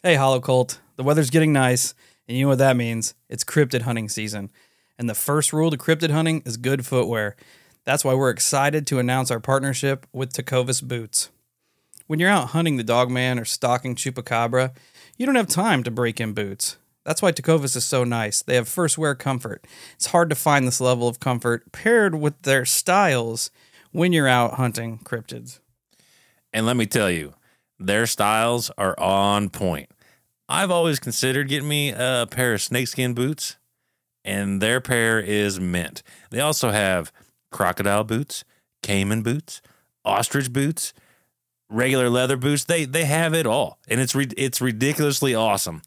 Hey, Hollow Cult. The weather's getting nice, and you know what that means? It's cryptid hunting season. And the first rule to cryptid hunting is good footwear. That's why we're excited to announce our partnership with Tecovas Boots. When you're out hunting the dogman or stalking chupacabra, you don't have time to break in boots. That's why Tecovas is so nice. They have first wear comfort. It's hard to find this level of comfort paired with their styles when you're out hunting cryptids. And let me tell you, their styles are on point. I've always considered getting me a pair of snakeskin boots, and their pair is mint. They also have crocodile boots, caiman boots, ostrich boots, regular leather boots. They they have it all, and it's it's ridiculously awesome.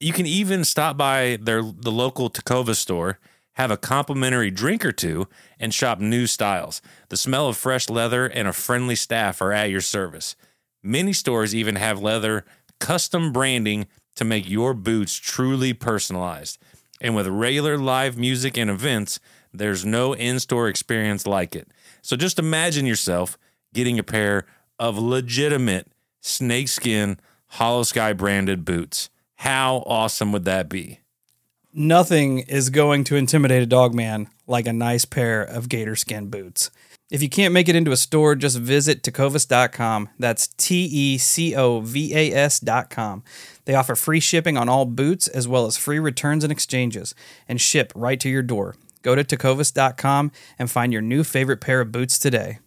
You can even stop by their the local Tecovas store, have a complimentary drink or two, and shop new styles. The smell of fresh leather and a friendly staff are at your service. Many stores even have leather custom branding to make your boots truly personalized. And with regular live music and events, there's no in store experience like it. So just imagine yourself getting a pair of legitimate snakeskin Holosky branded boots. How awesome would that be? Nothing is going to intimidate a dog man like a nice pair of gator skin boots. If you can't make it into a store, just visit tecovas.com. That's T E C O V A S.com. They offer free shipping on all boots as well as free returns and exchanges and ship right to your door. Go to tecovas.com and find your new favorite pair of boots today.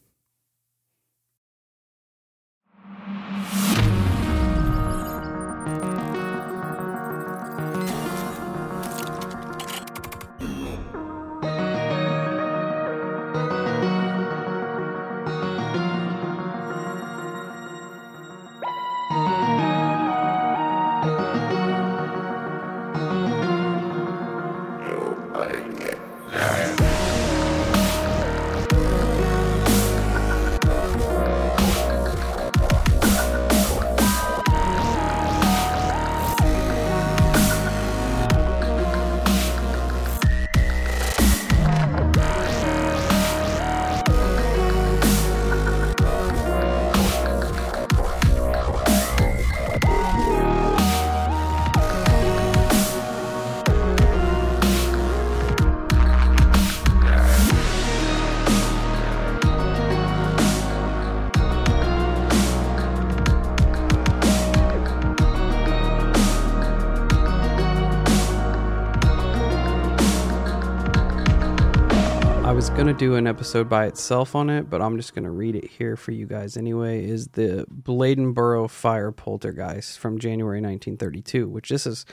Gonna do an episode by itself on it, but I'm just gonna read it here for you guys anyway. Is the Bladenboro fire poltergeist from January 1932, which this is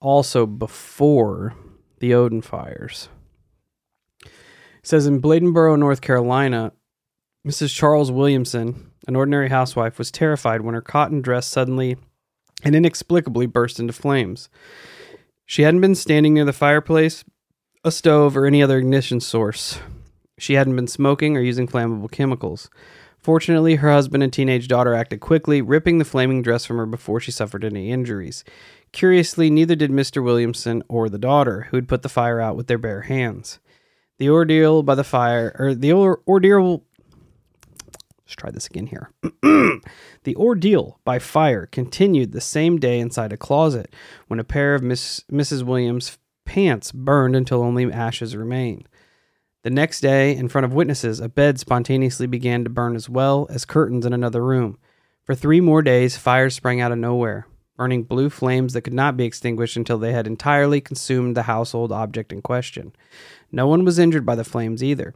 also before the Odin fires. It says in Bladenboro, North Carolina, Mrs. Charles Williamson, an ordinary housewife, was terrified when her cotton dress suddenly and inexplicably burst into flames. She hadn't been standing near the fireplace, a stove, or any other ignition source. She hadn't been smoking or using flammable chemicals. Fortunately, her husband and teenage daughter acted quickly, ripping the flaming dress from her before she suffered any injuries. Curiously, neither did Mr. Williamson or the daughter, who had put the fire out with their bare hands. The ordeal by the fire, or the or- ordeal. Let's try this again here. the ordeal by fire continued the same day inside a closet when a pair of Miss, Mrs. Williams' pants burned until only ashes remained. The next day, in front of witnesses, a bed spontaneously began to burn as well as curtains in another room. For three more days, fires sprang out of nowhere, burning blue flames that could not be extinguished until they had entirely consumed the household object in question. No one was injured by the flames either.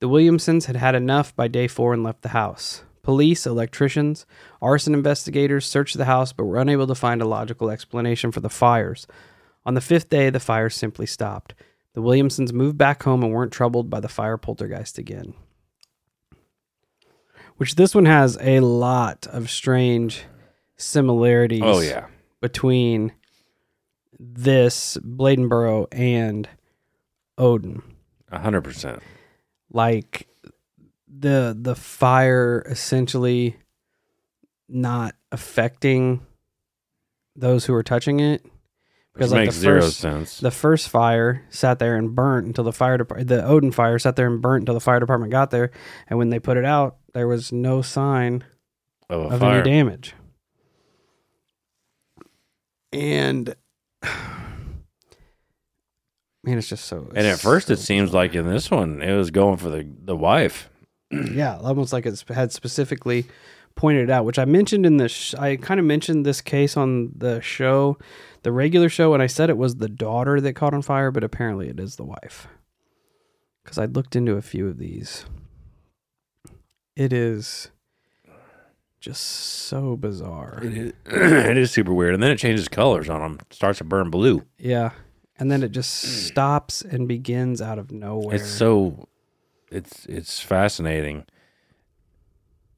The Williamsons had had enough by day four and left the house. Police, electricians, arson investigators searched the house but were unable to find a logical explanation for the fires. On the fifth day, the fires simply stopped. The Williamsons moved back home and weren't troubled by the fire poltergeist again. Which this one has a lot of strange similarities Oh yeah. between this Bladenboro and Odin. A hundred percent. Like the the fire essentially not affecting those who are touching it Which like makes the zero first, sense. the first fire sat there and burnt until the fire department the Odin fire sat there and burnt until the fire department got there and when they put it out there was no sign of of any damage and man, it's just so. And at first, it so seems like in this one, it was going for the the wife. yeah, almost like it's had specifically pointed out, which I mentioned in the. Sh- I kind of mentioned this case on the show, the regular show, and I said it was the daughter that caught on fire, but apparently it is the wife. Because I looked into a few of these. It is just so bizarre. It is, it is super weird, and then it changes colors on them. Starts to burn blue. Yeah. And then it just mm. stops and begins out of nowhere. It's so, it's it's fascinating.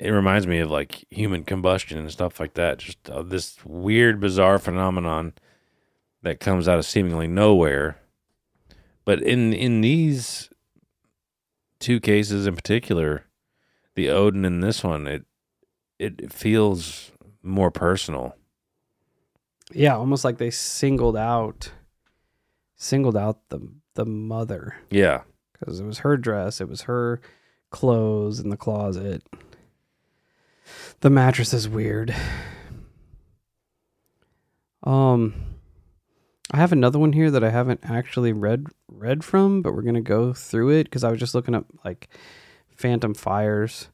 It reminds me of like human combustion and stuff like that. Just uh, this weird, bizarre phenomenon that comes out of seemingly nowhere. But in in these two cases in particular, the Odin and this one, it it feels more personal. yeah, almost like they singled out singled out the the mother Yeah, because it was her dress, it was her clothes in the closet. The mattress is weird. Um I have another one here that I haven't actually read read from, but we're gonna go through it because I was just looking up like phantom fires.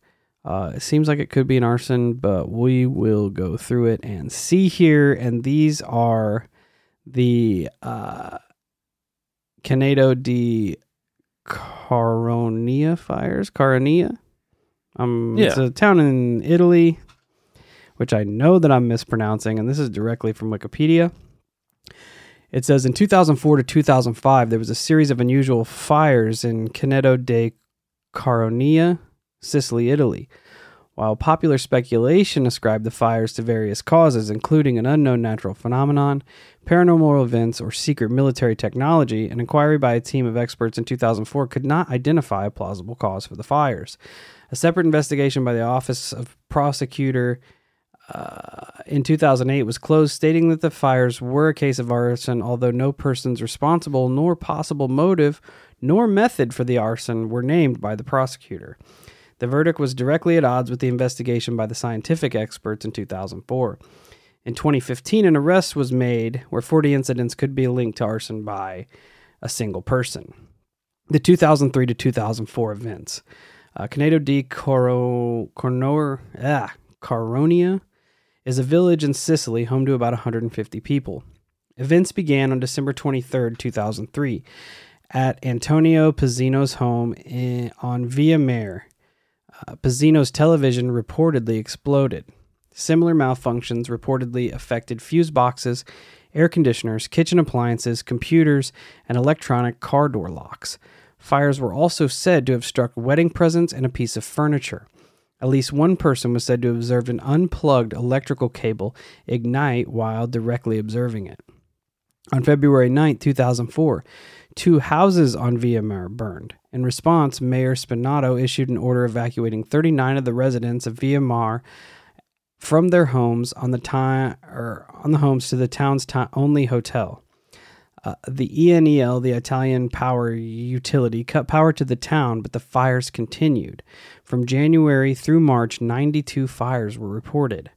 Uh, it seems like it could be an arson, but we will go through it and see here. And these are the uh, Canneto di Caronia fires. Caronia. Um, It's a town in Italy, which I know that I'm mispronouncing, and this is directly from Wikipedia. It says in 2004 to 2005, there was a series of unusual fires in Canneto de Caronia, Sicily, Italy. While popular speculation ascribed the fires to various causes, including an unknown natural phenomenon, paranormal events, or secret military technology, an inquiry by a team of experts in 2004 could not identify a plausible cause for the fires. A separate investigation by the Office of Prosecutor uh, in 2008 was closed, stating that the fires were a case of arson, although no persons responsible, nor possible motive, nor method for the arson were named by the prosecutor. The verdict was directly at odds with the investigation by the scientific experts in 2004. In 2015, an arrest was made where 40 incidents could be linked to arson by a single person. The 2003 to 2004 events. Uh, Canneto di Coro, Cornor, ah, Caronia is a village in Sicily home to about 150 people. Events began on December 23, 2003, at Antonio Pizzino's home in, on Via Mare. Uh, Pizzino's television reportedly exploded. Similar malfunctions reportedly affected fuse boxes, air conditioners, kitchen appliances, computers, and electronic car door locks. Fires were also said to have struck wedding presents and a piece of furniture. At least one person was said to have observed an unplugged electrical cable ignite while directly observing it. On February 9, 2004, two houses on Via Mare burned. In response, Mayor Spinnato issued an order evacuating 39 of the residents of Via Mare from their homes on the time or on the homes to the town's only hotel. Uh, the ENEL, the Italian power utility, cut power to the town, but the fires continued. From January through March, 92 fires were reported.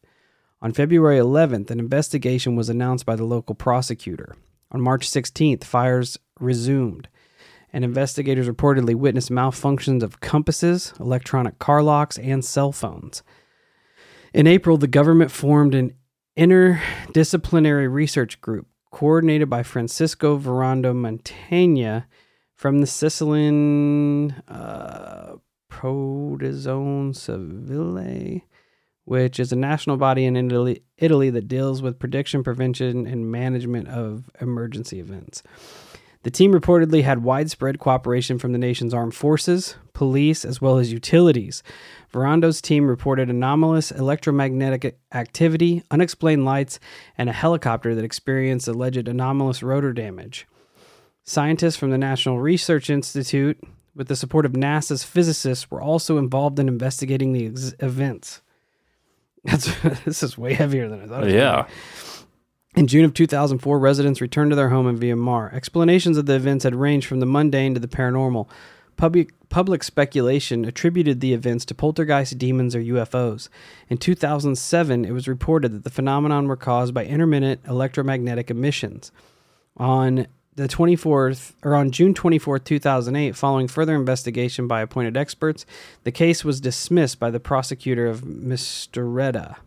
On February 11th, an investigation was announced by the local prosecutor. On March 16th, fires resumed, and investigators reportedly witnessed malfunctions of compasses, electronic car locks, and cell phones. In April, the government formed an interdisciplinary research group coordinated by Francisco Verando Montaigne from the Sicilian uh, Protezione Civile, which is a national body in Italy, Italy that deals with prediction, prevention, and management of emergency events. The team reportedly had widespread cooperation from the nation's armed forces, police, as well as utilities. Verando's team reported anomalous electromagnetic activity, unexplained lights, and a helicopter that experienced alleged anomalous rotor damage. Scientists from the National Research Institute, with the support of NASA's physicists, were also involved in investigating the ex- events. That's this is way heavier than I thought. be. In June of 2004, residents returned to their home in Via Mar. Explanations of the events had ranged from the mundane to the paranormal. public public speculation attributed the events to poltergeist demons or UFOs. In 2007, it was reported that the phenomenon were caused by intermittent electromagnetic emissions. On the 24th or on June 24th, 2008, following further investigation by appointed experts, the case was dismissed by the prosecutor of Mistretta.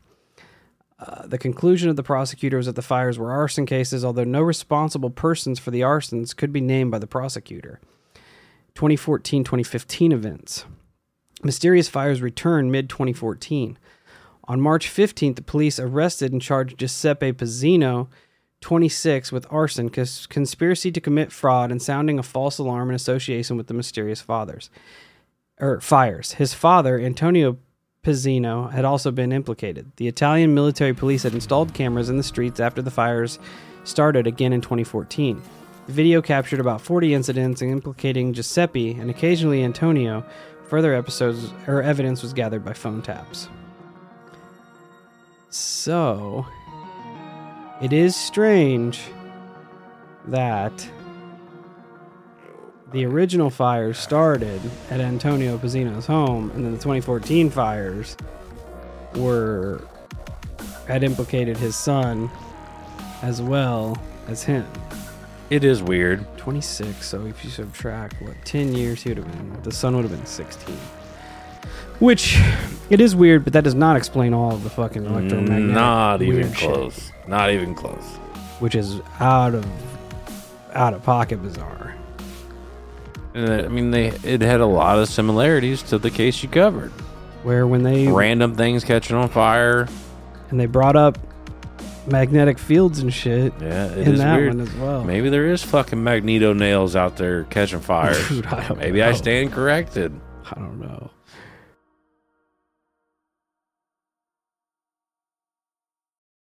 Uh, the conclusion of the prosecutor was that the fires were arson cases, although no responsible persons for the arsons could be named by the prosecutor. 2014 2015 events. Mysterious fires returned mid 2014. On March 15th, the police arrested and charged Giuseppe Pizzino, 26, with arson, cons- conspiracy to commit fraud, and sounding a false alarm in association with the mysterious fathers or fires. His father, Antonio Pizzino, had also been implicated. The Italian military police had installed cameras in the streets after the fires started again in 2014. The video captured about 40 incidents implicating Giuseppe and occasionally Antonio. Further episodes or evidence was gathered by phone taps. So, it is strange that the original fires started at Antonio Pizzino's home, and then the 2014 fires were had implicated his son as well as him. It is weird. 26, so if you subtract what 10 years he would have been the son would have been 16. Which it is weird, but that does not explain all of the fucking electromagnetic Not even weird shit, close. Not even close. which is out of out of pocket bizarre. And, I mean, they it had a lot of similarities to the case you covered. Where when they Random things catching on fire. and they brought up magnetic fields and shit Yeah, it is in that weird. one as well. Maybe there is fucking magneto nails out there catching fire. Dude, I don't Maybe I know. stand corrected. I don't know.